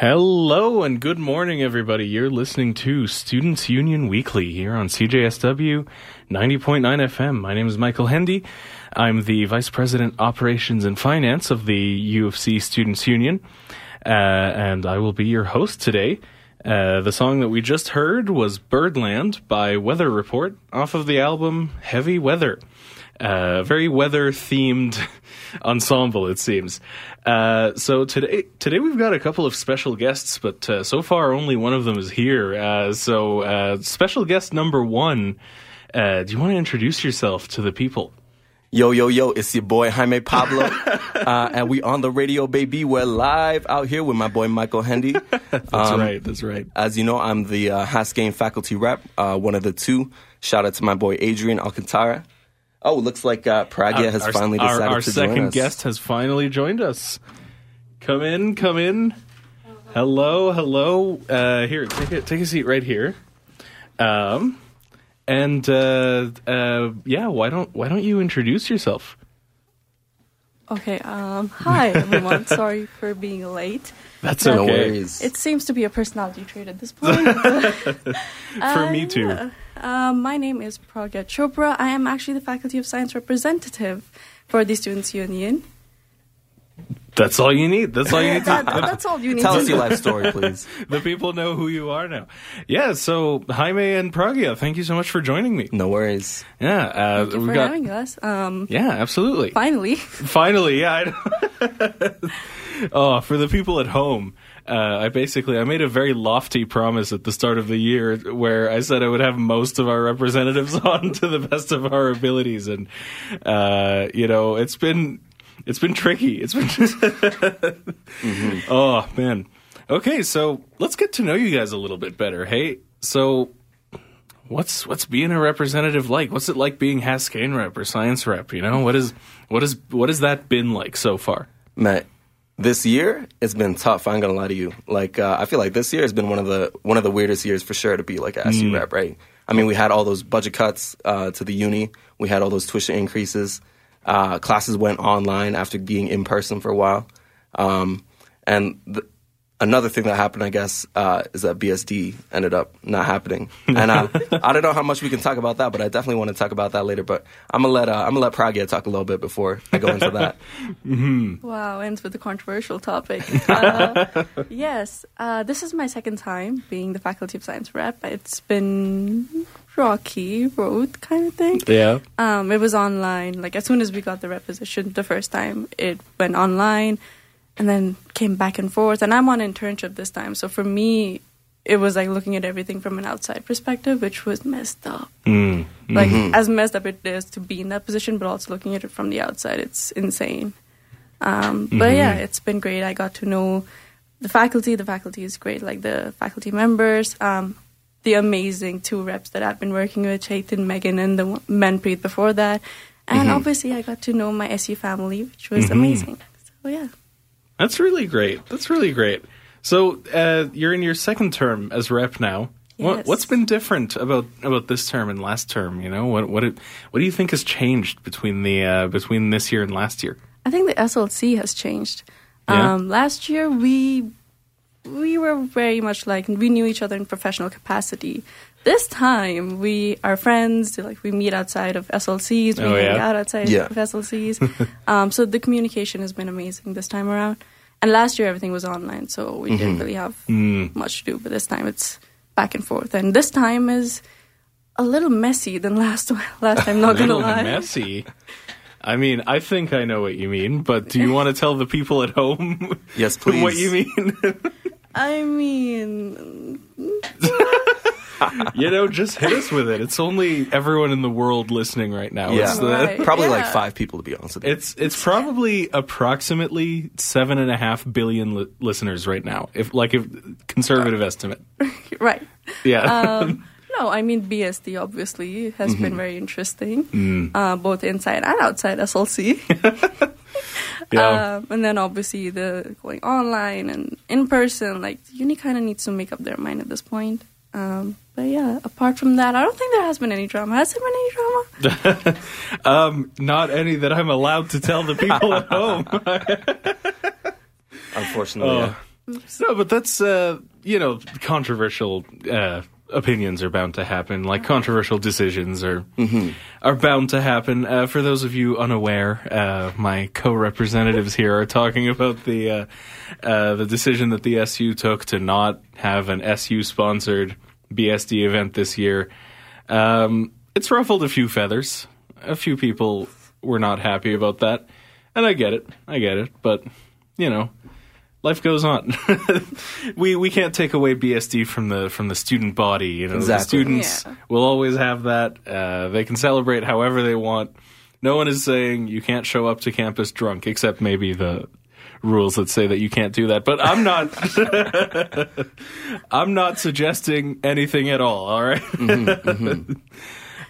Hello and good morning, everybody. You're listening to Students Union Weekly here on CJSW 90.9 FM. My name is Michael Hendy. I'm the Vice President Operations and Finance of the U of C Students Union, uh, and I will be your host today. Uh, the song that we just heard was Birdland by Weather Report off of the album Heavy Weather. Uh, very weather themed ensemble, it seems. Uh, so today, today we've got a couple of special guests, but uh, so far only one of them is here. Uh, so, uh, special guest number one, uh, do you want to introduce yourself to the people? Yo, yo, yo, it's your boy Jaime Pablo. uh, and we on the radio, baby. We're live out here with my boy Michael Hendy. That's um, right, that's right. As you know, I'm the uh, Haskayne faculty rep, uh, one of the two. Shout out to my boy Adrian Alcantara. Oh, looks like uh, Pragya has our, finally decided our, our to second join us. Our second guest has finally joined us. Come in, come in. Hello, hello. Uh, here, take a, take a seat right here. Um, and uh, uh, yeah, why don't why don't you introduce yourself? Okay, um, hi everyone. Sorry for being late. That's No No okay. worries. It seems to be a personality trait at this point. For me too. yeah. Um, my name is Pragya Chopra. I am actually the Faculty of Science representative for the Students' Union. That's all you need. That's all you need. To, That, that's all you need Tell to us your life story, please. the people know who you are now. Yeah. So Jaime and Pragya, thank you so much for joining me. No worries. Yeah, uh, Thank you for got. having us. Um, Yeah, absolutely. finally. Finally, yeah. I oh, for the people at home, uh, I basically I made a very lofty promise at the start of the year where I said I would have most of our representatives on to the best of our abilities, and uh, you know it's been it's been tricky. It's been oh man. Okay, so let's get to know you guys a little bit better. Hey, so what's what's being a representative like? What's it like being Haskayne rep or science rep? You know, what is what is what has that been like so far? Matt, this year it's been tough. I ain't gonna lie to you. Like uh, I feel like this year has been one of the one of the weirdest years for sure to be like a SU rep, right? I mean, we had all those budget cuts uh, to the uni. We had all those tuition increases. Uh, classes went online after being in person for a while. Um, and the, another thing that happened, I guess, uh, is that BSD ended up not happening. And uh, I don't know how much we can talk about that, but I definitely want to talk about that later. But I'm gonna let uh, I'm gonna let Pragya talk a little bit before I go into that. mm-hmm. Wow, ends with a controversial topic. Uh, yes, uh, this is my second time being the Faculty of Science rep. It's been rocky road kind of thing. Yeah. Um, it was online. Like as soon as we got the rep position, the first time it went online, and then came back and forth. And I'm on internship this time, so for me, it was like looking at everything from an outside perspective, which was messed up. Mm. Like as messed up it is to be in that position, but also looking at it from the outside, it's insane. Um, But yeah, it's been great. I got to know the faculty. The faculty is great, like the faculty members. Um, the amazing two reps that I've been working with, Chaitan, Megan, and the Manpreet before that. And obviously, I got to know my SU family, which was amazing. So yeah. That's really great. That's really great. So uh, you're in your second term as rep now. What, Yes. what's been different about about this term and last term? You know, what what it, what do you think has changed between the uh, between this year and last year? I think the SLC has changed. Yeah? Um, last year we we were very much like we knew each other in professional capacity. This time we are friends. Like we meet outside of SLCs. We Oh, hang out outside Yeah. of SLCs. um, so the communication has been amazing this time around. And last year everything was online, so we didn't really have Mm. much to do. But this time it's back and forth, and this time is a little messy than last last time. Not gonna lie. messy. I mean, I think I know what you mean, but do you want to tell the people at home Yes, please. what you mean? I mean, you know, just hit us with it. It's only everyone in the world listening right now. Yeah. It's, the- Right. Probably like five people to be honest with you. it's it's probably approximately seven and a half billion li- listeners right now. If like if conservative estimate, right. yeah. Um, no, I mean BSD obviously has Mm-hmm. been very interesting, Mm. uh, both inside and outside SLC. yeah. um, and then obviously the going online and in person, like uni kind of needs to make up their mind at this point. Um, but yeah, apart from that, I don't think there has been any drama. Has there been any drama? um, not any that I'm allowed to tell the people at home. Unfortunately, Oh. yeah. No, but that's uh, you know controversial uh, opinions are bound to happen. Like controversial decisions are are bound to happen. Uh, for those of you unaware, uh, my co-representatives here are talking about the uh, uh, the decision that the SU took to not have an SU sponsored BSD event this year. Um, it's ruffled a few feathers. A few people were not happy about that, and I get it. I get it, but you know life goes on. we we can't take away BSD from the from the student body. You know, the students Yeah. will always have that. Uh, they can celebrate however they want. No one is saying you can't show up to campus drunk, except maybe the rules that say that you can't do that. But I'm not. I'm not suggesting anything at all. All right?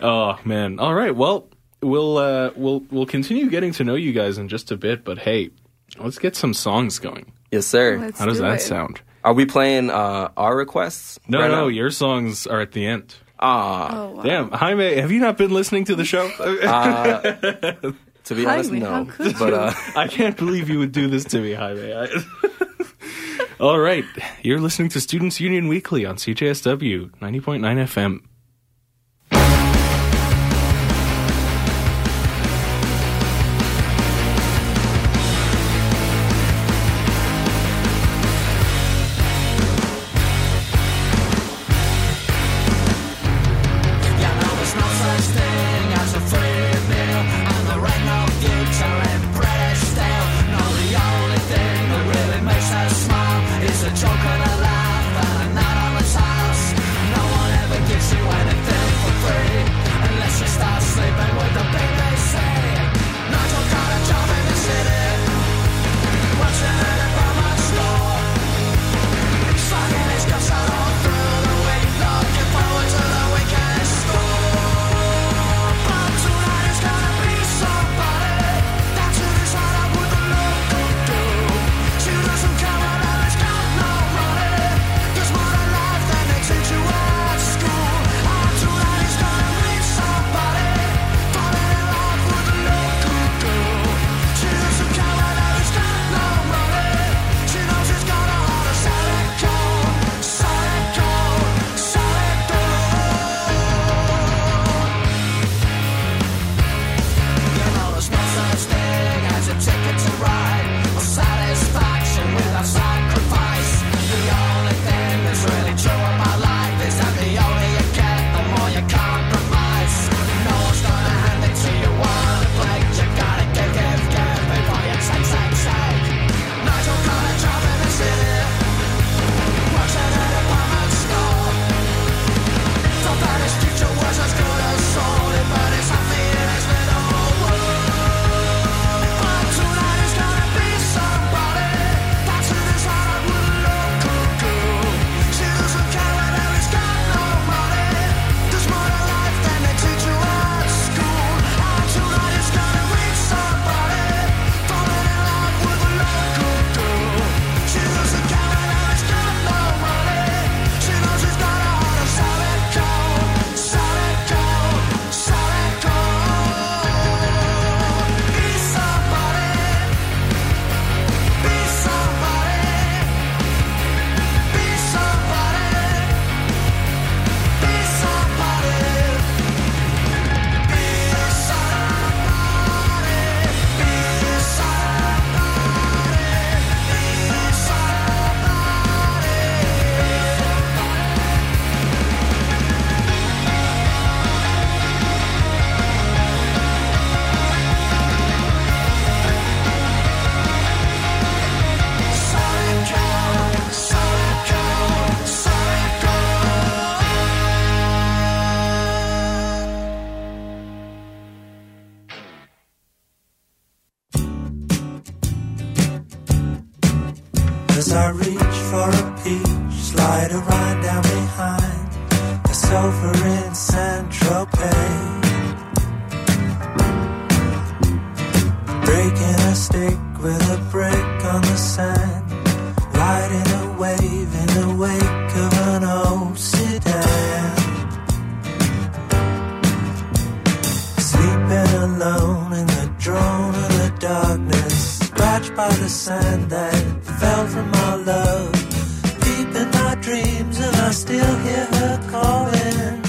oh man. All right. Well, we'll uh, we'll we'll continue getting to know you guys in just a bit. But hey, let's get some songs going. Yes, sir. Let's How does do that it. sound? Are we playing uh, our requests? No, right no, now? your songs are at the end. Ah, Oh, wow. Damn, Jaime, have you not been listening to the show? to be honest, Jaime, how no. could But uh, I can't believe you would do this to me, Jaime. I... All right, you're listening to Students Union Weekly on CJSW 90.9 FM. As I reach for a peach, slide a ride down behind the sofa in Tropez. Breaking a stick with a brick on the sand, riding a wave in the wake of an old sedan. Sleeping alone in the drone of the darkness, scratched by the sand that fell from our love. Deep in my dreams, and I still hear her calling.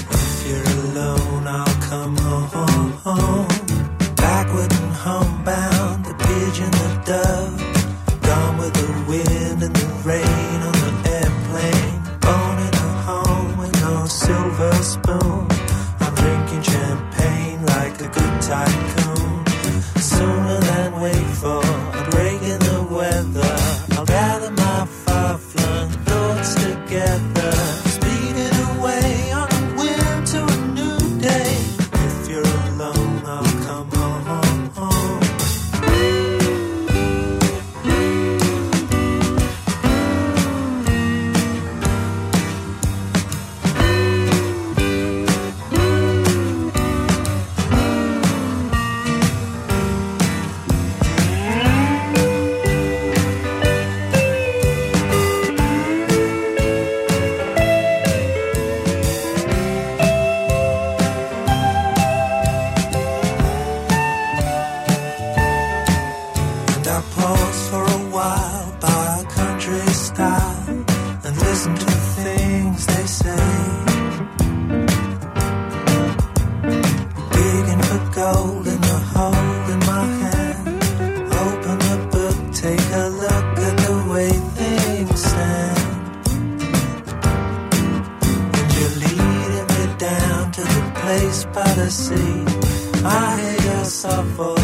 For a while by a country style and listen to the things they say. Digging for gold in the hole in my hand. Open the book, take a look at the way things stand. And you're leading me down to the place by the sea. I hear your soft voice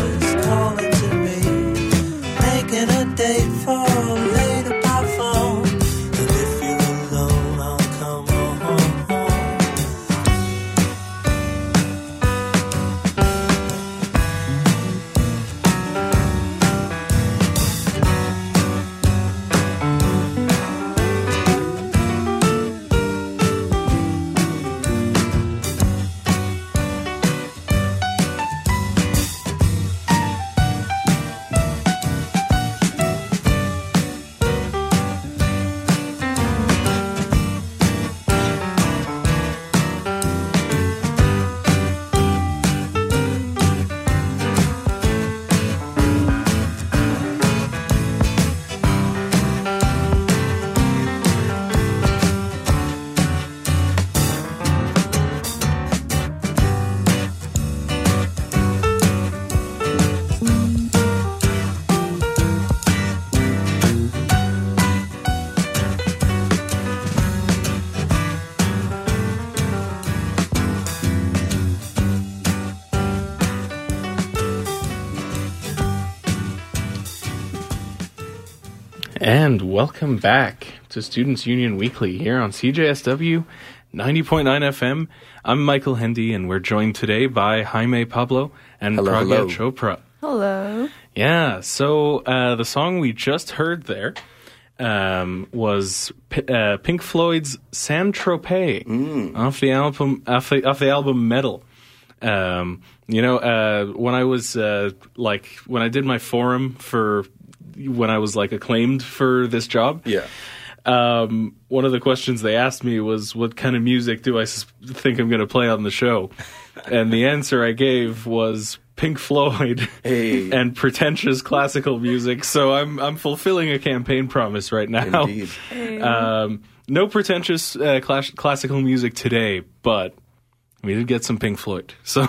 And welcome back to Students Union Weekly here on CJSW 90.9 FM. I'm Michael Hendy, and we're joined today by Jaime Pablo and Hello, Pragya hello. Chopra. Hello. Yeah, so uh, the song we just heard there um, was P- uh, Pink Floyd's Saint Tropez Mm. off the album off the, off the album Meddle. Um, you know, uh, when I was uh, like when I did my forum for when I was like acclaimed for this job, Yeah. um, one of the questions they asked me was, "What kind of music do I think I'm going to play on the show?" and the answer I gave was Pink Floyd Hey. and pretentious classical music. So I'm I'm fulfilling a campaign promise right now. Indeed. Um, no pretentious uh, class- classical music today, but we did get some Pink Floyd. So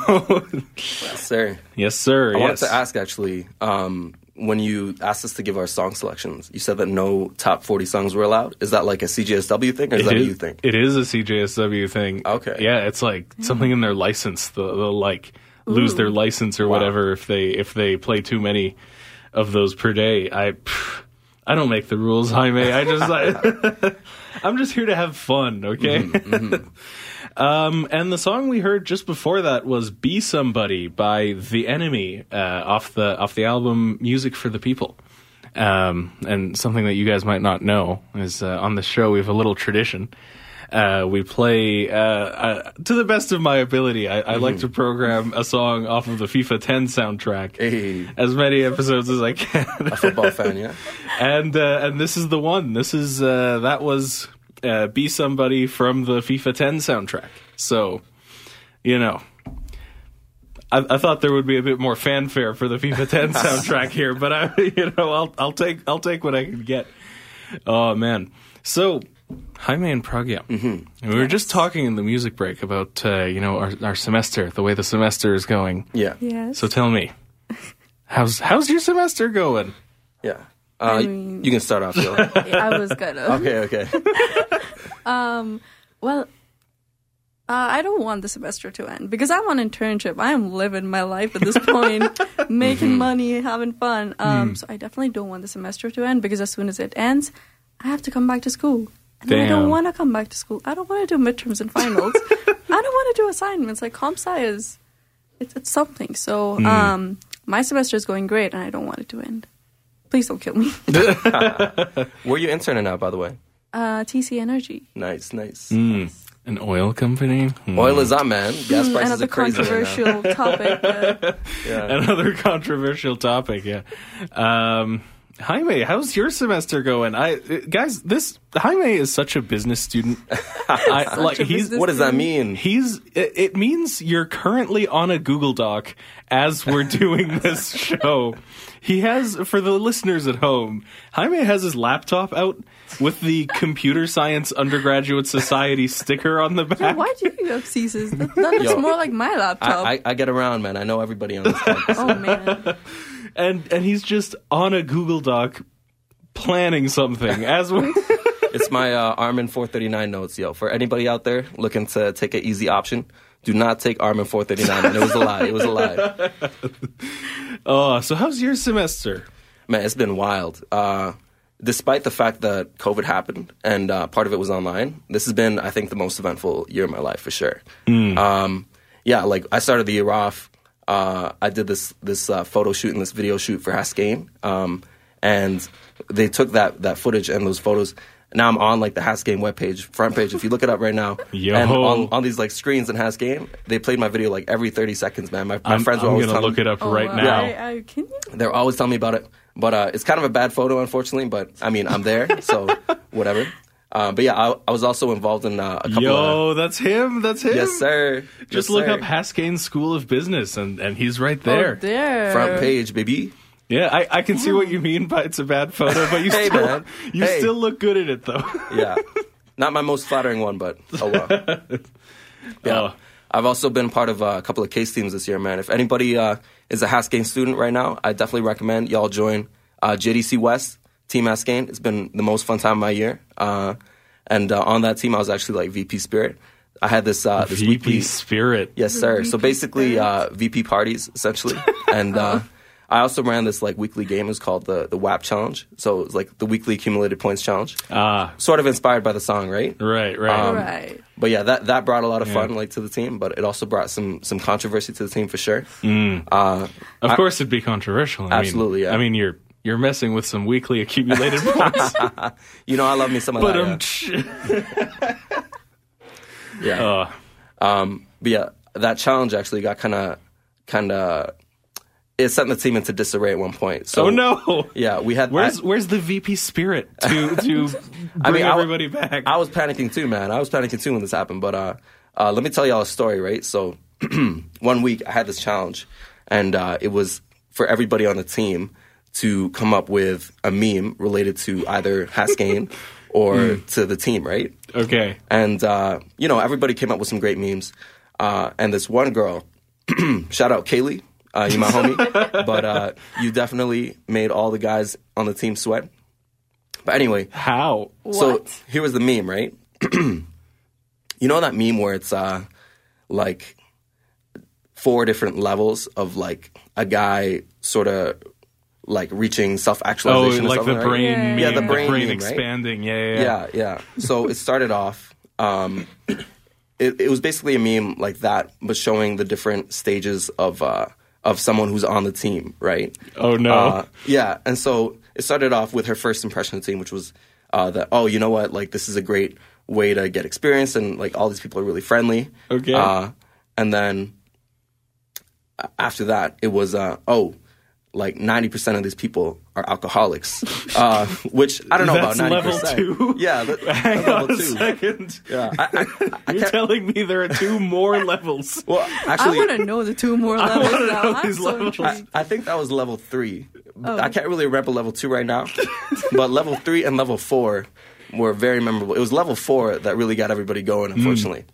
Yes, sir. yes, sir. I wanted to ask actually, um, when you asked us to give our song selections, you said that no top 40 songs were allowed. Is that like a CJSW thing or is It that a you thing? It is a CJSW thing. Okay. Yeah, it's like something in their license. They'll, they'll like lose their license or whatever if they if they play too many of those per day. I pff, I don't make the rules, Jaime. I just I, I'm just here to have fun. Okay. Mm-hmm, um, and the song we heard just before that was "Be Somebody" by The Enemy uh, off the off the album "Music for the People." Um, and something that you guys might not know is uh, on the show we have a little tradition. Uh, we play uh, uh, to the best of my ability. I, I like to program a song off of the FIFA 10 soundtrack, Hey. as many episodes as I can. A football fan, yeah? and uh, and this is the one. This is uh, that was uh, "Be Somebody" from the FIFA 10 soundtrack. So, you know. I, I thought there would be a bit more fanfare for the FIFA 10 soundtrack here, but I, you know, I'll I'll take I'll take what I can get. Oh man. So Jaime and Pragya. Mm-hmm. We were just talking in the music break about uh, you know our, our semester, the way the semester is going. Yeah. Yes. So tell me, how's how's your semester going? Yeah. Uh, mean- you can start off, I was gonna. okay, okay. um, Well, uh, I don't want the semester to end because I'm on internship. I am living my life at this point, making money, having fun. Um, So I definitely don't want the semester to end because as soon as it ends, I have to come back to school. And I don't want to come back to school. I don't want to do midterms and finals. I don't want to do assignments. Like comp sci is, it's, it's something. So um, my semester is going great, and I don't want it to end. Please don't kill me. Where you interning at, by the way? Uh, TC Energy. Nice, nice. Mm, an oil company. Hmm. Oil is up, man. Gas prices Another are crazy right now. controversial topic. Uh, Yeah. Another controversial topic. Yeah. Um, Jaime, how's your semester going? I uh, guys, this Jaime is such a business student. I, like a he's business What does that mean? He's. It, it means you're currently on a Google Doc as we're doing this show. He has, for the listeners at home, Jaime has his laptop out with the Computer Science Undergraduate Society sticker on the back. Why do you have CSIS? That, that looks Yo, more like my laptop. I, I, I get around, man. I know everybody on this campus. oh man, and and he's just on a Google Doc planning something as we. It's my uh, Armin 439 notes, yo. For anybody out there looking to take an easy option, do not take Armin 439. And it was a lie. It was a lie. Oh, so how's your semester? Man, it's been wild. Uh, despite the fact that COVID happened and uh, part of it was online, this has been, I think, the most eventful year of my life for sure. Um, yeah, like I started the year off. Uh, I did this this uh, photo shoot and this video shoot for Haskayne, um, and they took that that footage and those photos. Now I'm on like the Haskayne webpage, front page. If you look it up right now, Yo. and on, on these like screens in Haskayne, they played my video like every 30 seconds. Man, my, my I'm, friends were I'm always gonna telling look it up Oh, right wow. now. I, I, can you? they're always telling me about it, but uh, it's kind of a bad photo, unfortunately. But I mean, I'm there, so whatever. Uh, but yeah, I, I was also involved in uh, a couple Yo, of. that's him. That's him. Yes, sir. Just Yes, look sir. up Haskayne School of Business, and, and he's right Oh, there. there. front page, baby. Yeah, I, I can see what you mean by it's a bad photo, but you Hey, still man. you Hey. still look good at it though. Yeah, not my most flattering one, but oh well. Yeah. Oh. I've also been part of uh, a couple of case teams this year, man. If anybody uh, is a Haskayne student right now, I definitely recommend y'all join uh, JDC West Team Haskayne. It's been the most fun time of my year. Uh, and uh, on that team, I was actually like VP Spirit. I had this uh, this VP weekly Spirit. Yes, sir. So basically, uh, VP parties essentially, and uh, I also ran this like weekly game. It's called the the WAP Challenge. So it was like the weekly accumulated points challenge, Ah, sort of inspired by the song, right? right, right. Um, right. But yeah, that that brought a lot of fun Yeah. like to the team, but it also brought some some controversy to the team for sure. Mm. Uh, of I- course, it'd be controversial. I Absolutely, Mean, yeah. I mean, you're you're messing with some weekly accumulated points. you know, I love me some of but that. um, yeah. yeah. uh, Um, but yeah, that challenge actually got kind of kind of it sent the team into disarray at one point. So oh no. Yeah, we had. Where's I- where's the VP Spirit to to bring I mean, I everybody back? I was panicking too, man. I was panicking too when this happened. But uh, uh, let me tell y'all a story, right? So one week I had this challenge, and uh, it was for everybody on the team to come up with a meme related to either Haskayne or to the team, right? okay. And uh, you know, everybody came up with some great memes. Uh, and this one girl, shout out Kaylee, uh, you my homie, but uh, you definitely made all the guys on the team sweat. But anyway, How? so What? here was the meme, right? you know that meme where it's uh like four different levels of like a guy sort of like reaching self actualization. Oh, actualization. like the brain, Yeah. meme, Yeah, the the brain brain, meme, expanding. Yeah, yeah, yeah. Yeah, yeah. So it started off. Um, it, it was basically a meme like that, but showing the different stages of uh, of someone who's on the team, right? Oh no. Uh, yeah, and so it started off with her first impression of the team, which was uh, that oh, you know what, like this is a great way to get experience, and like all these people are really friendly. Okay. Uh, and then after that, it was uh, oh, like 90% of these people are alcoholics, uh, which I don't know That's about 90%. level two? Yeah, that, Hang that's on level a two. second. Yeah, I, I, I You're can't, telling me there are two more levels. well, actually, I actually, want to know the two more levels wanna now. know I'm these so levels. intrigued. I, I think that was level three. Oh. I can't really remember level two right now, but level three and level four were very memorable. It was level four that really got everybody going, Hmm. unfortunately.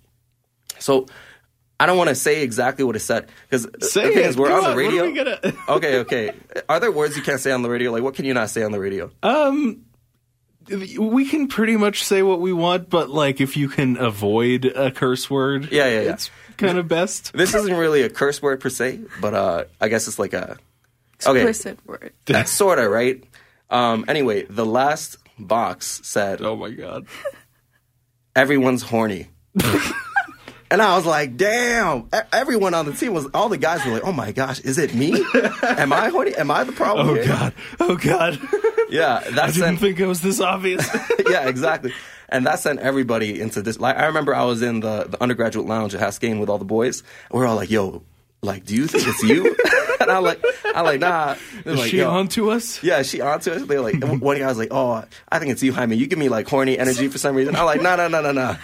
So I don't want to say exactly what it said because the thing it. is, we're Come on the on, what are radio. we gonna- okay, okay. Are there words you can't say on the radio? Like, what can you not say on the radio? Um, we can pretty much say what we want, but like if you can avoid a curse word, Yeah, yeah, yeah. it's kind of best. This isn't really a curse word per se, but uh, I guess it's like a okay, Explicit word. sort of right. Um, anyway, the last box said Oh my god. everyone's horny. and I was like, damn. Everyone on the team was, all the guys were like, oh my gosh, is it me? Am I horny? Am I the problem? Oh here? god. Oh god. Yeah, I that didn't think it was this obvious. yeah, exactly. And that sent everybody into this. Like, I remember I was in the, the undergraduate lounge at Haskayne with all the boys. We are all like, yo, like, do you think it's you? and I'm like, I'm like, nah. Is like, she "Yo." on to us? Yeah, she onto us. They're like, one guy was like, "Oh, I think it's you, Jaime. You give me like horny energy for some reason." I'm like, "No, no, no, no, no."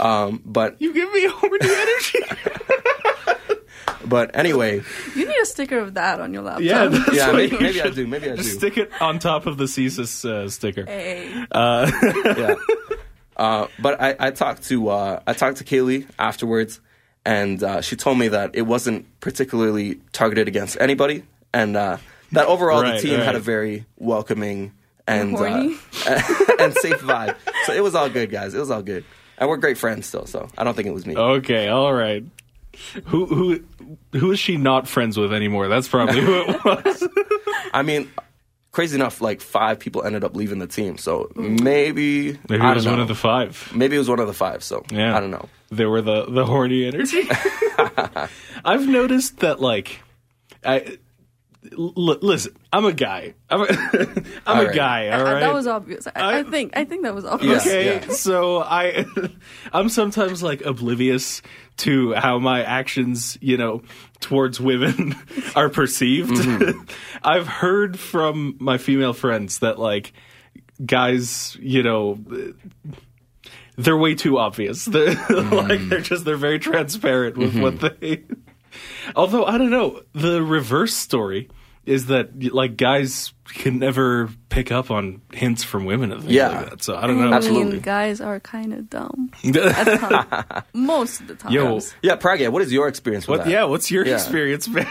Um, but You give me horny energy. but anyway, You need a sticker of that on your laptop. yeah, that's yeah, what maybe, you maybe I do. Maybe I do. Just stick it on top of the CSIS uh, sticker. Hey. Uh, yeah. Uh, but I, I talked to uh, I talked to Kaylee afterwards, and uh, she told me that it wasn't particularly targeted against anybody, and uh, that overall Right, the team right. had a very welcoming and uh, and safe vibe. So it was all good, guys. It was all good, and we're great friends still. So I don't think it was me. okay, all right. Who who who is she not friends with anymore? That's probably who it was. I mean, crazy enough, like five people ended up leaving the team. So maybe Maybe it was don't one of the five. Maybe it was one of the five. So Yeah. I don't know. They were the the horny energy. I've noticed that like I l- listen, I'm a guy. I'm a, I'm All a right. guy, all Uh. That was obvious. I, I- I think. I think that was obvious. Yeah. okay so i i'm sometimes like oblivious to how my actions you know towards women are perceived i've heard from my female friends that like guys you know they're way too obvious they're like they're just they're very transparent with what they although i don't know the reverse story is that like guys can never pick up on hints from women and things Yeah. like that. So I don't know. I Absolutely. mean, guys are kind of dumb most of the times. Yo, Yeah, Pragya, what is your experience with what? that? Yeah, what's your Yeah. experience, man?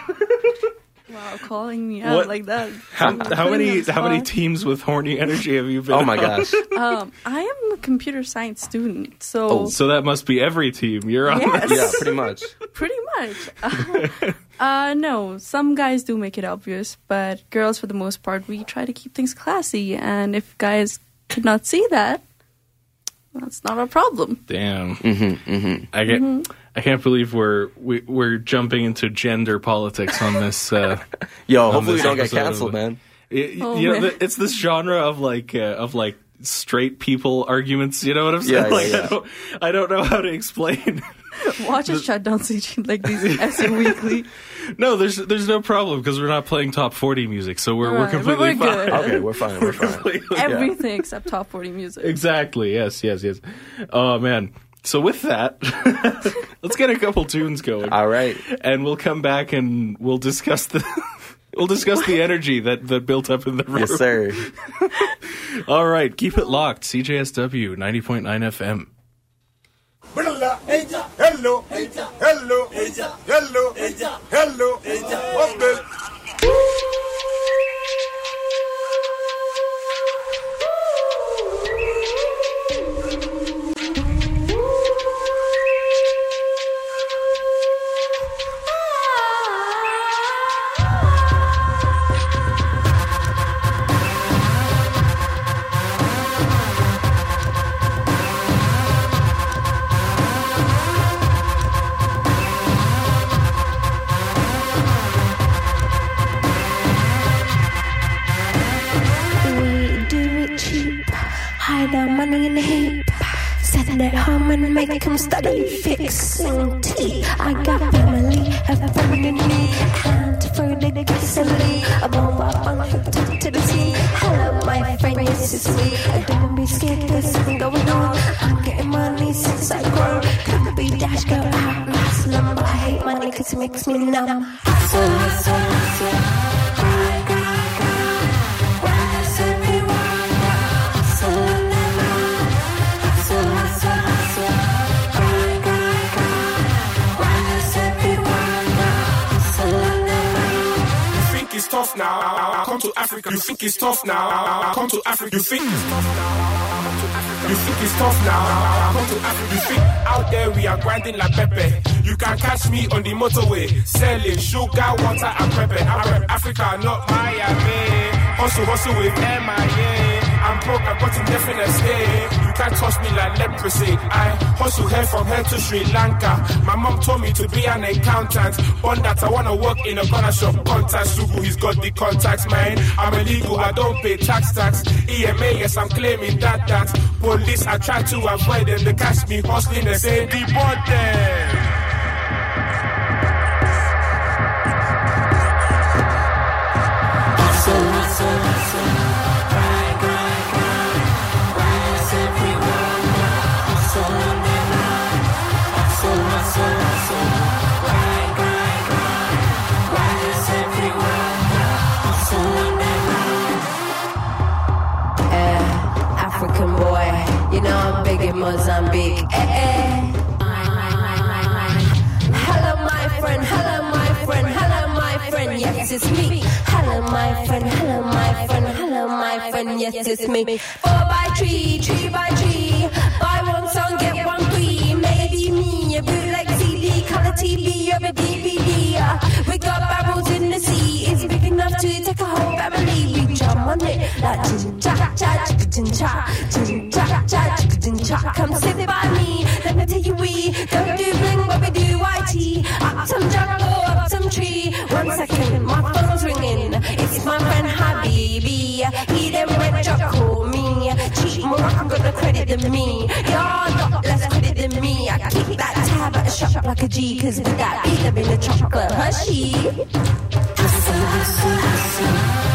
Wow, calling me out What- like that. How, how many how many teams with horny energy have you been? Oh my on? gosh. Um, I am a computer science student, so Oh. So that must be every team you're on. Yes. yeah, pretty much. pretty much. Uh, uh, no, some guys do make it obvious, but girls, for the most part, we try to keep things classy. And if guys could not see that, that's not a problem. Damn. Mm-hmm, I get. I can't believe we're we, we're jumping into gender politics on this. Uh, Yo, hopefully we don't get canceled, man. it- Oh, you know, man. the, it's this genre of like uh, of like straight people arguments. You know what I'm saying? Yeah, yeah, like yeah. I don't I don't know how to explain. Watch us shut down CG like these SU Weekly. no, there's there's no problem because we're not playing top 40 music, so we're we're completely we're fine. good. Okay, we're fine. We're fine. Completely- Everything except top 40 music. Exactly. Yes. Yes. Yes. Oh man. So with that, let's get a couple tunes going, All right. and we'll come back and we'll discuss the we'll discuss the energy that that built up in the room. Yes, sir. All right, keep it locked. CJSW 90.9 FM. Hello, hello, hello, hello, hello, hello. money in the heap. Set that home and make them study fixing tea. I got family, a family need, and for the gasoline, I bomb up on her top to the sea. Hello, my friend, this is me. I don't be scared, there's something going on. I'm getting money since I grow. Could be dash, go out, last number. I hate money cause it makes me numb. Hustle, hustle, hustle. Now? Come to Africa. You think it's tough now? Come to Africa. You think it's tough now? You think it's tough now? Come to Africa. You think out there we are grinding like Pepe. You can catch me on the motorway selling sugar, water, and pepper. I rep Africa, not Miami. Hustle, hustle with MIA. I'm broke, I got indefinite stay. You can't touch me like leprosy. I hustle here from here to Sri Lanka. My mom told me to be an accountant. On that, I wanna work in a corner shop. Contact Sugu, he's got the contacts, man. I'm illegal, I don't pay tax tax. EMA, yes, I'm claiming that that. Police, I try to avoid them. They catch me hustling, they say, deport them. You know I'm big in Mozambique. Eh, eh. Hello, my friend. Hello, my friend. Hello, my friend. Yes, it's me. Hello, my friend. Hello, my friend. Hello, my friend. Yes, it's me. Four by three, three by three. Buy one song, get one free. Maybe me, a bootleg CD, color TV, or a DVD. We got barrels in the sea. It's whole family. We jump on it like chin cha cha, chin cha, chin cha cha, chin cha. Come sit by me. Let me tell you, we don't do bling, but we do YT. Up some jungle, up some tree. One second, my phone's ringing. It's my friend Habibi. He then went to call me. Cheat more, I'm gonna credit than me. You're not less credit than me. I keep that tab at a shop like a G. Cause with that beat, there been a chocolate Hershey. Hustle, hustle,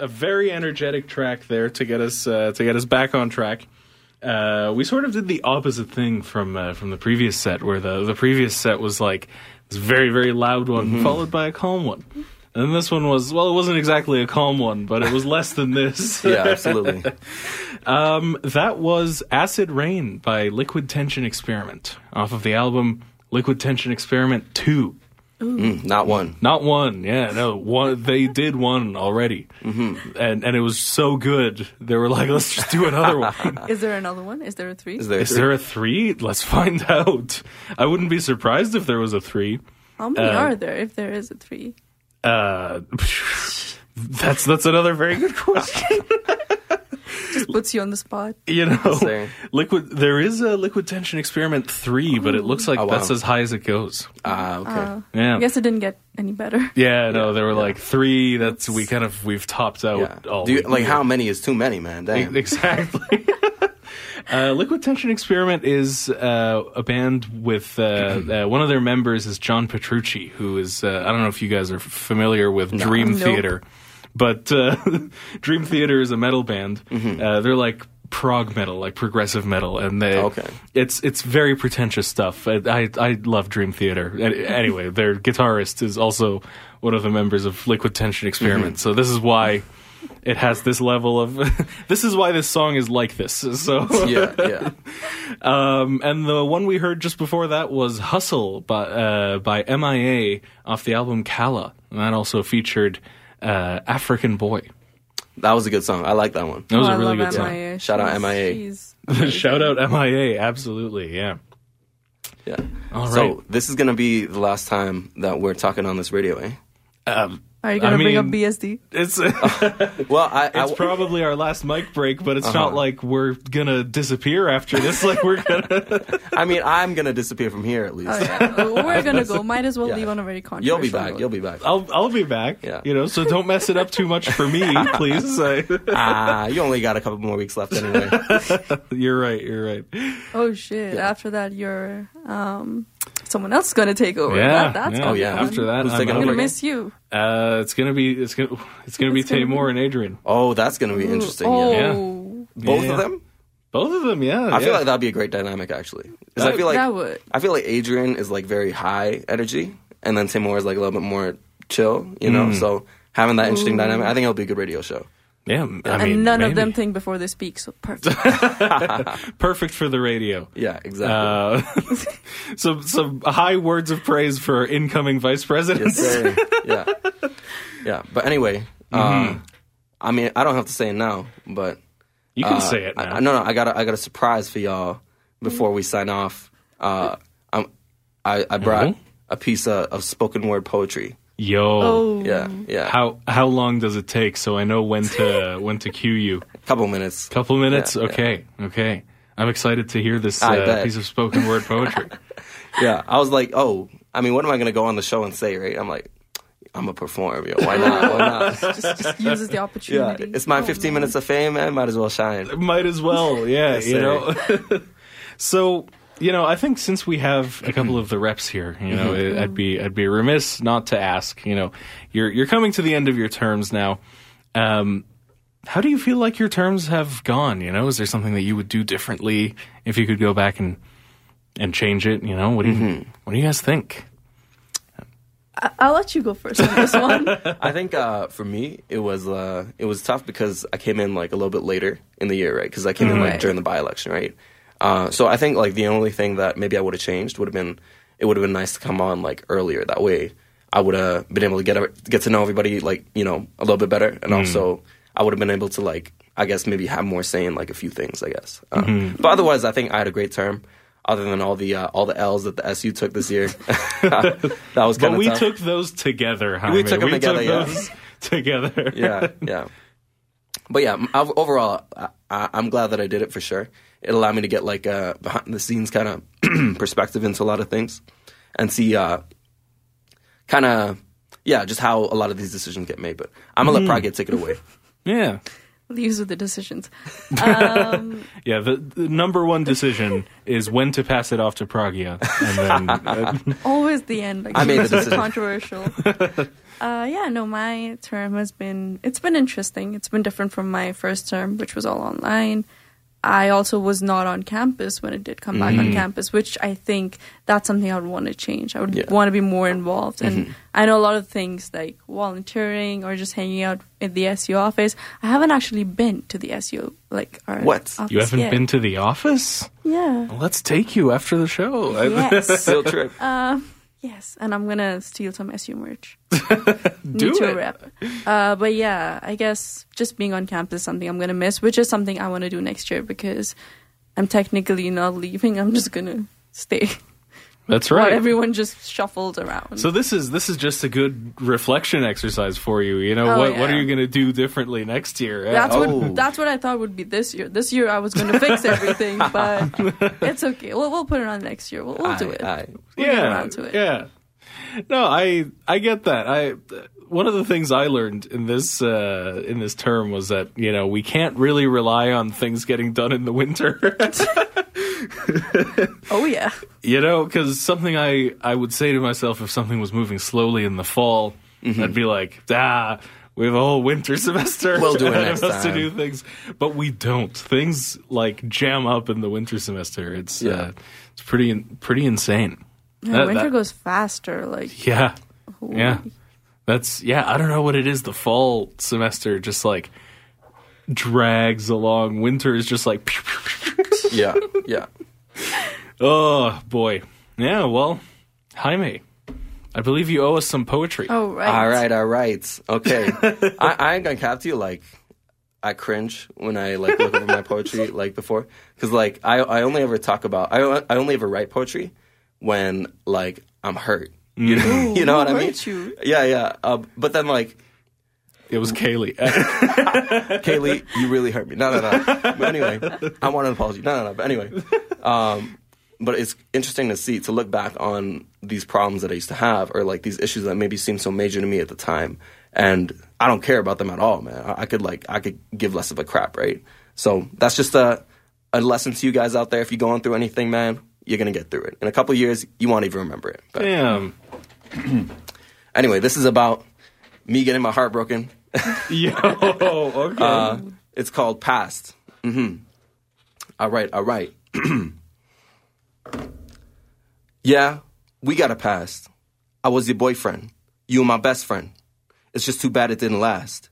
a very energetic track there to get us uh, to get us back on track. Uh, we sort of did the opposite thing from uh, from the previous set, where the the previous set was like this very very loud one Mm-hmm. followed by a calm one, and this one was well, it wasn't exactly a calm one, but it was less than this. Yeah, absolutely. Um, that was Acid Rain by Liquid Tension Experiment off of the album Liquid Tension Experiment 2. Mm, not one. Not one, yeah, no, one. They did one already, mm-hmm. and and it was so good. They were like, let's just do another one. Is there another one? Is there a three? Is there? Is there a three? Let's find out. I wouldn't be surprised if there was a three. How many uh, are there if there is a three? Uh, that's that's another very good question. Just puts you on the spot. You know, there? liquid. There is a liquid tension experiment three, but it looks like Oh, wow. that's as high as it goes. Ah, okay. Uh, Yeah. I guess it didn't get any better. Yeah, no, there were like three. That's we kind of we've topped out. yeah. all Do you, we- like how many is too many, man? Damn. exactly. uh, Liquid Tension Experiment is uh, a band with uh, uh, one of their members is John Petrucci, who is uh, I don't know if you guys are familiar with Dream Nope. Theater, but uh, Dream Theater is a metal band. Mm-hmm. Uh, they're like prog metal, like progressive metal, and they Okay. it's it's very pretentious stuff. I I, I love Dream Theater. Anyway, their guitarist is also one of the members of Liquid Tension Experiment, Mm-hmm. so this is why it has this level of. this is why this song is like this. So yeah, yeah. um, and the one we heard just before that was "Hustle" by uh, by MIA off the album Kala, and that also featured uh, "African Boy." That was a good song. I like that one. That was Oh, a I really love good song. MIA. Shout out She's- MIA. Shout out MIA, absolutely, yeah. Yeah. All So this is gonna be the last time that we're talking on this radio, eh? Um, Are you gonna I bring up BSD? it's Well, I, I it's probably our last mic break, but it's Uh-huh. not like we're gonna disappear after this. Like we're gonna. I mean, I'm gonna disappear from here at least. Oh yeah, we're gonna go. Might as well Yeah. leave on a very controversial. You'll be back. note. You'll be back. I'll I'll be back. Yeah. You know, so don't mess it up too much for me, please. I- Ah, you only got a couple more weeks left anyway. you're right. You're right. Oh shit! After that, you're um, someone else is gonna take over. Yeah. That, that's yeah. gonna yeah. fun. After that, Who's I'm taking I'm out. over gonna miss you. Uh, it's gonna be it's gonna it's gonna be It's gonna Tamor and Adrian. Oh, that's gonna be interesting. Oh, Yeah. Both Yeah. of them. Both of them, yeah. I feel like that'd be a great dynamic actually. 'Cause That- I feel like that would. I feel like Adrian is like very high energy, and then Timur is like a little bit more chill. You know, Mm. so having that interesting dynamic, I think it'll be a good radio show. Yeah. I and mean, none of them think before they speak. So perfect. perfect for the radio. Yeah, exactly. Uh, some some high words of praise for incoming vice presidents. Yes, yeah, yeah. But anyway, Mm-hmm. uh, I mean, I don't have to say it now, but You can uh, say it now. I, no, no, I got a, I got a surprise for y'all before we sign off. Uh, I'm, I I brought Mhm. a piece of, of spoken word poetry. Yo, oh, Yeah, yeah. how how long does it take so I know when to when to cue you? couple minutes. Couple minutes. Yeah, yeah. okay, okay. I'm excited to hear this uh, piece of spoken word poetry. Yeah, I was like, oh, I mean, what am I gonna go on the show and say? Right? I'm like, I'm a performer. Yo, why not? Why not? just, just uses the opportunity. Yeah, opportunity. it's my Oh, 15 man. minutes of fame, man. Might as well shine. Might as well, yeah. Yes, you know. so you know, I think since we have a couple of the reps here, you know, Mm-hmm. I'd be I'd be remiss not to ask. You know, you're you're coming to the end of your terms now. Um, how do you feel like your terms have gone? You know, is there something that you would do differently if you could go back and and change it? You know, what do you Mm-hmm. what do you guys think? I- I'll let you go first on this one. I think uh, for me, it was uh, it was tough because I came in like a little bit later in the year, right? Because I came in like during the by election, right? Uh, so I think like the only thing that maybe I would have changed would have been it would have been nice to come on like earlier. That way, I would have been able to get get to know everybody like you know a little bit better, and also I would have been able to like I guess maybe have more say in like a few things. I guess, um, but otherwise, I think I had a great term. Other than all the uh, all the L's that the SU took this year, that was kind But we tough. took those together. Jaime. We took 'em together, yeah. those together. yeah, yeah. But yeah, overall, I, I, I'm glad that I did it for sure. It allowed me to get like a behind the scenes kind of perspective into a lot of things, and see, uh, kind of, yeah, just how a lot of these decisions get made. But I'm gonna let Prague take it away. yeah. Leaves with the decisions. Um, Yeah, the, the number one decision is when to pass it off to Pragya, and then uh, always the end. Like, I made the decision. controversial. Uh, yeah, no, my term has been it's been interesting. It's been different from my first term, which was all online. I also was not on campus when it did come back on campus, which I think that's something I would want to change. I would Yeah. want to be more involved, and I know a lot of things like volunteering or just hanging out in the SU office. I haven't actually been to the SU like our What? office You haven't yet. been to the office? Yeah. Well, let's take you after the show. Yes. Field trip. Um, yes, and I'm gonna steal some SU merch. Do it. rep. Uh, but yeah, I guess just being on campus is something I'm gonna miss, which is something I want to do next year because I'm technically not leaving. I'm just gonna stay. That's While right. everyone just shuffled around. So this is this is just a good reflection exercise for you. You know Oh, what what are you going to do differently next year? that's Oh. what that's what I thought would be this year. This year I was gonna fix everything, but it's okay. We'll we'll put it on next year. We'll, we'll do it. aye. We'll get yeah, around to it. yeah. No, I I get that. I one of the things I learned in this uh, in this term was that you know we can't really rely on things getting done in the winter. Oh yeah. you know, because something I I would say to myself if something was moving slowly in the fall, Mm-hmm. I'd be like, ah. We have a whole winter semester We'll do it next of us to do things, but we don't. Things like jam up in the winter semester. It's Yeah. uh, it's pretty pretty insane. Yeah, That- winter that- goes faster. Like Yeah. holy- Yeah. That's yeah, I don't know what it is. The fall semester just like drags along. Winter is just like Yeah, yeah. oh boy. Yeah, well, Jaime, I believe you owe us some poetry. Oh right. All right, all right. Okay. I, I ain't gonna cap to you. Like, I cringe when I like look over my poetry like before, because like I I only ever talk about I I only ever write poetry when like I'm hurt. You know, you know what I mean? you? Yeah, yeah. Uh, but then like It was Kaylee. Kaylee, you really hurt me. No, no, no. But anyway, I want an apology. No, no, no. But anyway, um, but it's interesting to see to look back on these problems that I used to have, or like these issues that maybe seemed so major to me at the time, and I don't care about them at all, man. I, I could like I could give less of a crap, right? So that's just a a lesson to you guys out there. If you're going through anything, man, you're gonna get through it. In a couple years, you won't even remember it. But Damn. anyway, this is about me getting my heart broken Yo, okay. Uh, it's called Past. hmm All right, all right. yeah, we got a past. I was your boyfriend. You were my best friend. It's just too bad it didn't last.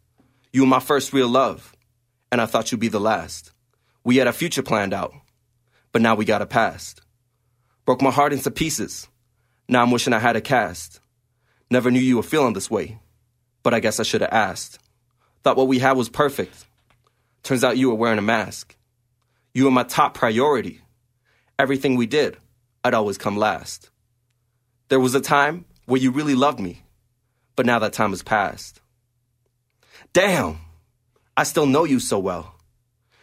You were my first real love, and I thought you'd be the last. We had a future planned out, but now we got a past. Broke my heart into pieces. Now I'm wishing I had a cast. Never knew you were feeling this way, but I guess I should have asked. Thought what we had was perfect. Turns out you were wearing a mask. You were my top priority. Everything we did, I'd always come last. There was a time where you really loved me, but now that time has passed. Damn, I still know you so well.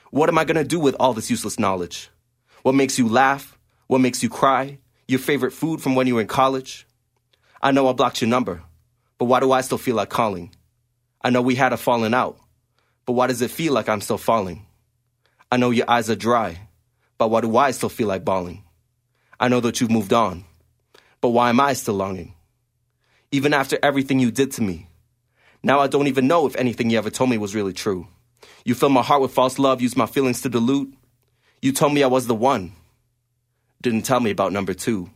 What am I gonna do with all this useless knowledge? What makes you laugh? What makes you cry? Your favorite food from when you were in college? I know I blocked your number, but why do I still feel like calling? I know we had a falling out, but why does it feel like I'm still falling? I know your eyes are dry, but why do I still feel like bawling? I know that you've moved on, but why am I still longing? Even after everything you did to me, now I don't even know if anything you ever told me was really true. You filled my heart with false love, used my feelings to dilute. You told me I was the one, didn't tell me about number two.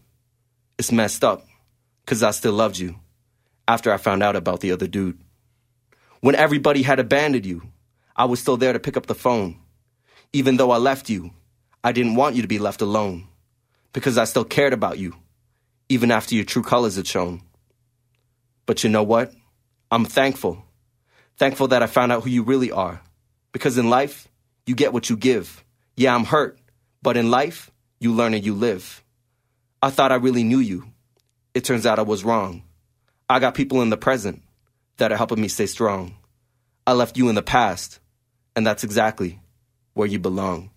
It's messed up, cause I still loved you after I found out about the other dude. When everybody had abandoned you, I was still there to pick up the phone. Even though I left you, I didn't want you to be left alone because I still cared about you, even after your true colors had shown. But you know what? I'm thankful. Thankful that I found out who you really are. Because in life, you get what you give. Yeah, I'm hurt, but in life, you learn and you live. I thought I really knew you. It turns out I was wrong. I got people in the present that are helping me stay strong. I left you in the past, and that's exactly where you belong.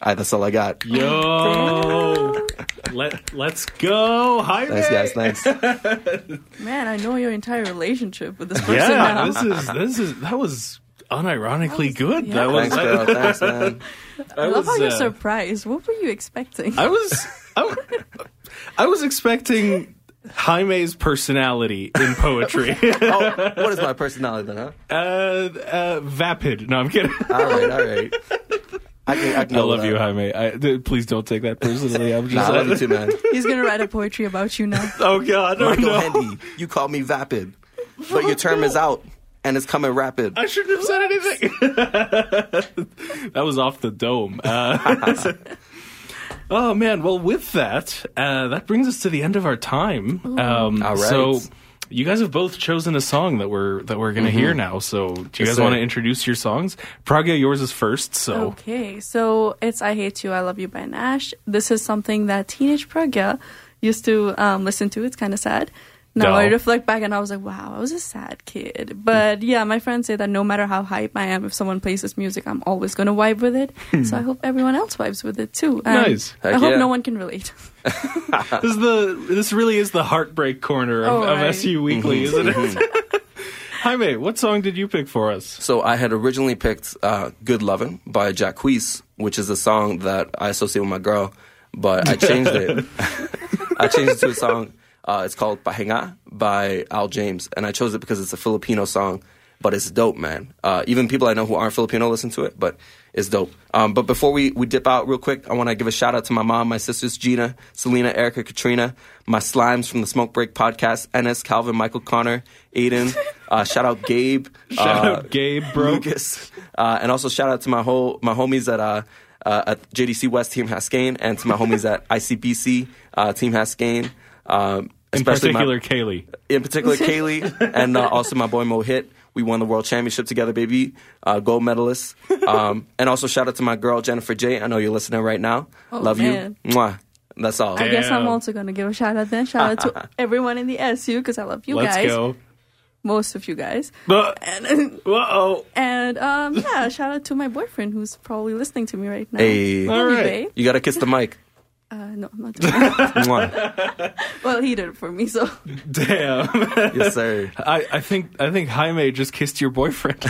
All right, that's all I got. Yo, let let's go, Jaime. Thanks, guys. Thanks. Man, I know your entire relationship with this person Yeah, now. this is this is that was unironically good. yeah. That was Thanks, girl. Thanks, man. I love how you're uh, surprised. What were you expecting? I was I, I was expecting Jaime's personality in poetry. Oh, what is my personality then, huh? uh, uh, vapid. No, I'm kidding. All right, all right. I can, I can I love you, that. Jaime. I, th- please don't take that personally. I'm just. Nah, I love you too, man. He's gonna write a poetry about you now. Oh God, oh, Michael no. Hendy, you call me vapid, but your term is out and it's coming rapid. I shouldn't have said anything. that was off the dome. Uh, oh man. Well, with that, uh, that brings us to the end of our time. Um, All right. So. You guys have both chosen a song that we're that we're gonna hear now. So, do you Mm-hmm. Guys sir. want to introduce your songs? Pragya, yours is first. So, Okay, so it's "I Hate You, I Love You" by gnash. This is something that teenage Pragya used to um, listen to. It's kind of sad. Now I reflect back and I was like, wow, I was a sad kid. But yeah, my friends say that no matter how hype I am, if someone plays this music, I'm always going to vibe with it. Hmm. so I hope everyone else vibes with it too. And Nice. I hope yeah. no one can relate. this is the this really is the heartbreak corner of, Oh, of. SU Weekly, mm-hmm. isn't it? Mm-hmm. Jaime, what song did you pick for us? So I had originally picked uh, "Good Lovin'" by Jacquees, which is a song that I associate with my girl, but I changed it. I changed it to a song. Uh, it's called "Pahinga" by Al James, and I chose it because it's a Filipino song, but it's dope, man. Uh, even people I know who aren't Filipino listen to it, but it's dope. Um, but before we, we dip out real quick, I want to give a shout out to my mom, my sisters Gina, Selena, Erica, Katrina, my slimes from the Smoke Break podcast, Ennis, Calvin, Michael, Connor, Aiden. Uh, shout out Gabe. Shout uh, out Gabe, bro. Lucas, uh, and also shout out to my whole my homies at uh, uh, at JDC West Team Haskayne, and to my homies at ICBC uh, Team Haskayne. Um, In especially my- particular, Kaylee. in particular Kaylee, and uh, also my boy Mohit. We won the world championship together, baby. Uh, gold medalist. Um, and also shout out to my girl Jennifer J. I know you're listening right now. Oh, Love man. you. Mwah. That's all. I guess I'm also going to give a shout out then. Shout out to everyone in the SU because I love you Let's guys. go. Most of you guys. Uh And, oh. and um, yeah, shout out to my boyfriend who's probably listening to me right now. Hey, Love All you, right. babe. you gotta kiss the mic. Uh, no, I'm not doing that. Well, he did it for me, so. Damn. Yes, sir. I, I think I think Jaime just kissed your boyfriend.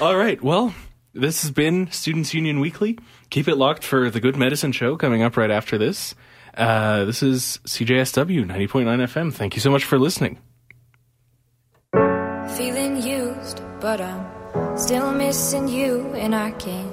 All right. Well, this has been Students Union Weekly. Keep it locked for the Good Medicine Show coming up right after this. Uh, this is CJSW 90.9 FM. Thank you so much for listening. Feeling used, but I'm still missing you, and I can't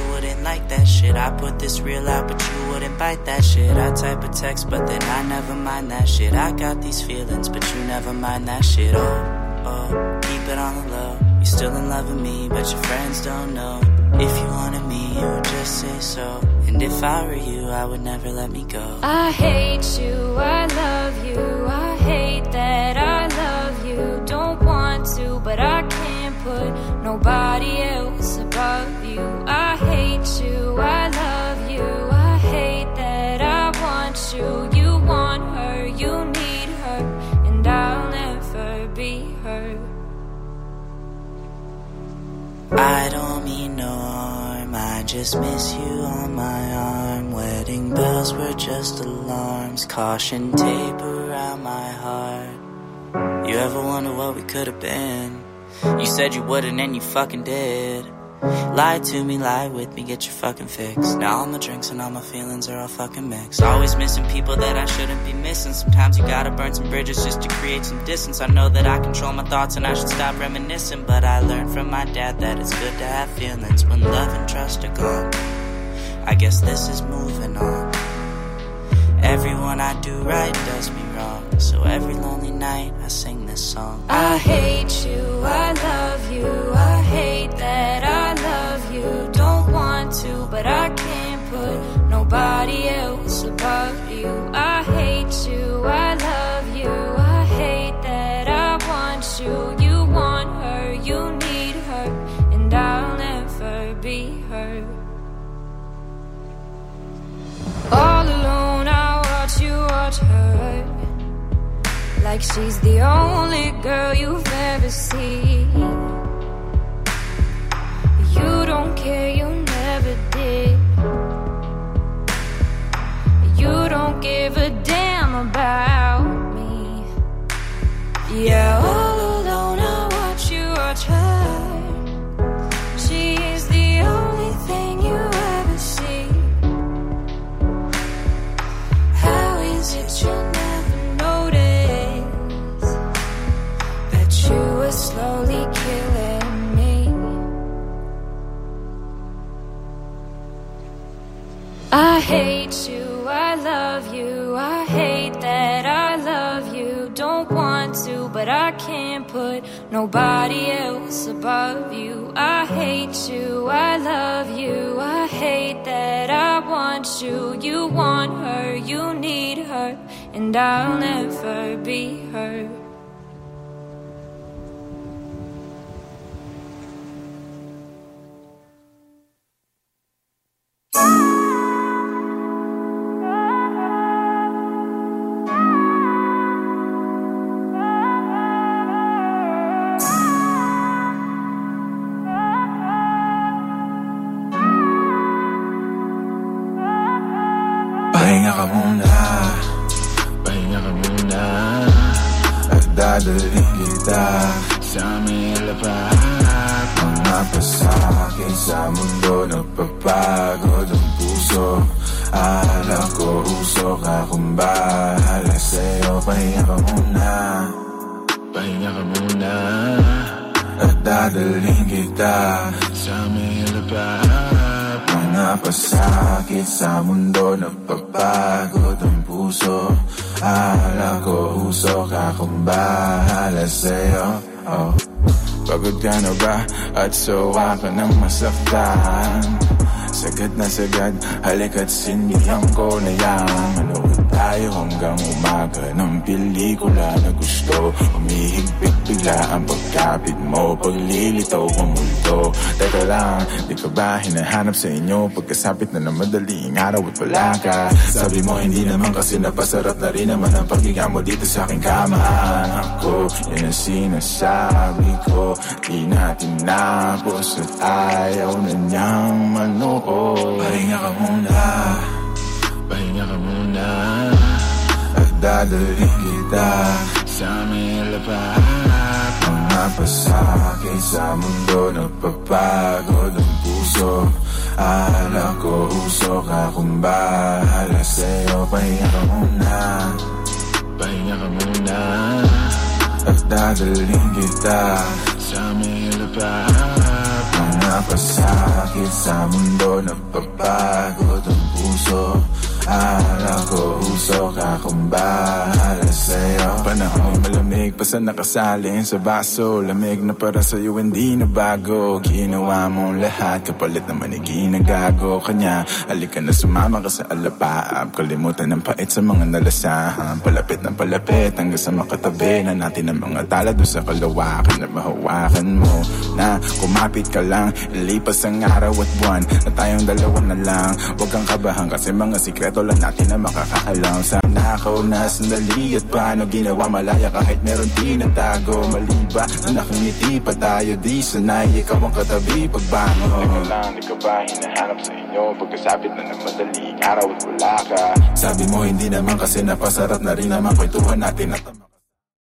like that shit. I put this real out, but you wouldn't bite that shit. I type a text, but then I never mind that shit. I got these feelings, but you never mind that shit. Oh, oh, keep it on the low. You're still in love with me, but your friends don't know. If you wanted me, you would just say so. And if I were you, I would never let me go. I hate you, I love you, I hate that I I don't mean no harm, I just miss you on my arm. Wedding bells were just alarms, caution tape around my heart. You ever wonder what we could have been? You said you wouldn't and you fucking did. Lie to me, lie with me, get your fucking fix. Now all my drinks and all my feelings are all fucking mixed. Always missing people that I shouldn't be missing. Sometimes you gotta burn some bridges just to create some distance. I know that I control my thoughts and I should stop reminiscing. But I learned from my dad that it's good to have feelings when love and trust are gone. I guess this is moving on. Everyone I do right does me wrong. So every lonely night I sing this song. I hate you, I love you, I hate that I to, but I can't put nobody else above you. I hate you, I love you, I hate that I want you. You want her, you need her, and I'll never be her. All alone, I watch you watch her. Like she's the only girl you've ever seen. You don't care, you never did. You don't give a damn about me. Yeah, put nobody else above you. I hate you, I love you, I hate that I want you. You want her, you need her, and I'll never be her. Dadalhin kita. Sa may lapat mga pasakit sa mundo Nagpapagod ang puso. Akala ko usok akong bahala sa'yo. Oh. Pagod ka na ba? At sawa ka ng masaktan Sagad na sagad, halika't sindihan ko na yan. Manood tayo hanggang umaga ng pelikula na gusto. Umihigpit bigla ang pagkapit mo Paglilitaw ang multo. Teka lang, di ka ba hinahanap sa inyo? Pagkasapit na ng madaling araw at wala ka. Sabi mo hindi naman kasi napasarap na rin naman ang paghiga mo dito sa aking kama. Ako, yan ang sinasabi ko. Di natin napos at ayaw na niyang manood Pahinga ka muna. Pahinga ka muna. At dadalhin kita Sa may lapat. Mga pasakit sa mundo Nagpapagod ang puso. Akala ko usok akong bahala sa'yo. Pahinga ka muna. Pahinga ka muna. At dadalhin kita Sa may lapat mga pasakit sa mundo Nagpapagod ang puso Akala ko usok akong bahala sa'yo. Panahon malamig pa sa nakasalin. Sa baso Lamig na para sa'yo hindi na bago. Ginawa mong lahat kapalit naman iginagago Kanya halika na sumama ka sa alapaap Kalimutan ng pait sa mga nalasahan. Palapit ng palapit hanggang sa makatabi Na natin ang mga tala doon sa kalawakan Na mahawakan mo na kumapit ka lang. Ilipas ang araw at buwan Na tayong dalawa na lang. Huwag kang kabahan kasi mga sikreto lang natin na makakaalam Sana ako na sandali at paano ginawa malaya Kahit meron tinatago Mali ba na nakangiti pa tayo? Di sanay ikaw ang katabi. Pagbangon. Teka lang, di ka ba hinahanap sa inyo? Pagkasabit na ng madaling araw at wala ka. Sabi mo hindi naman kasi napasarap na rin naman Kwentuhan natin at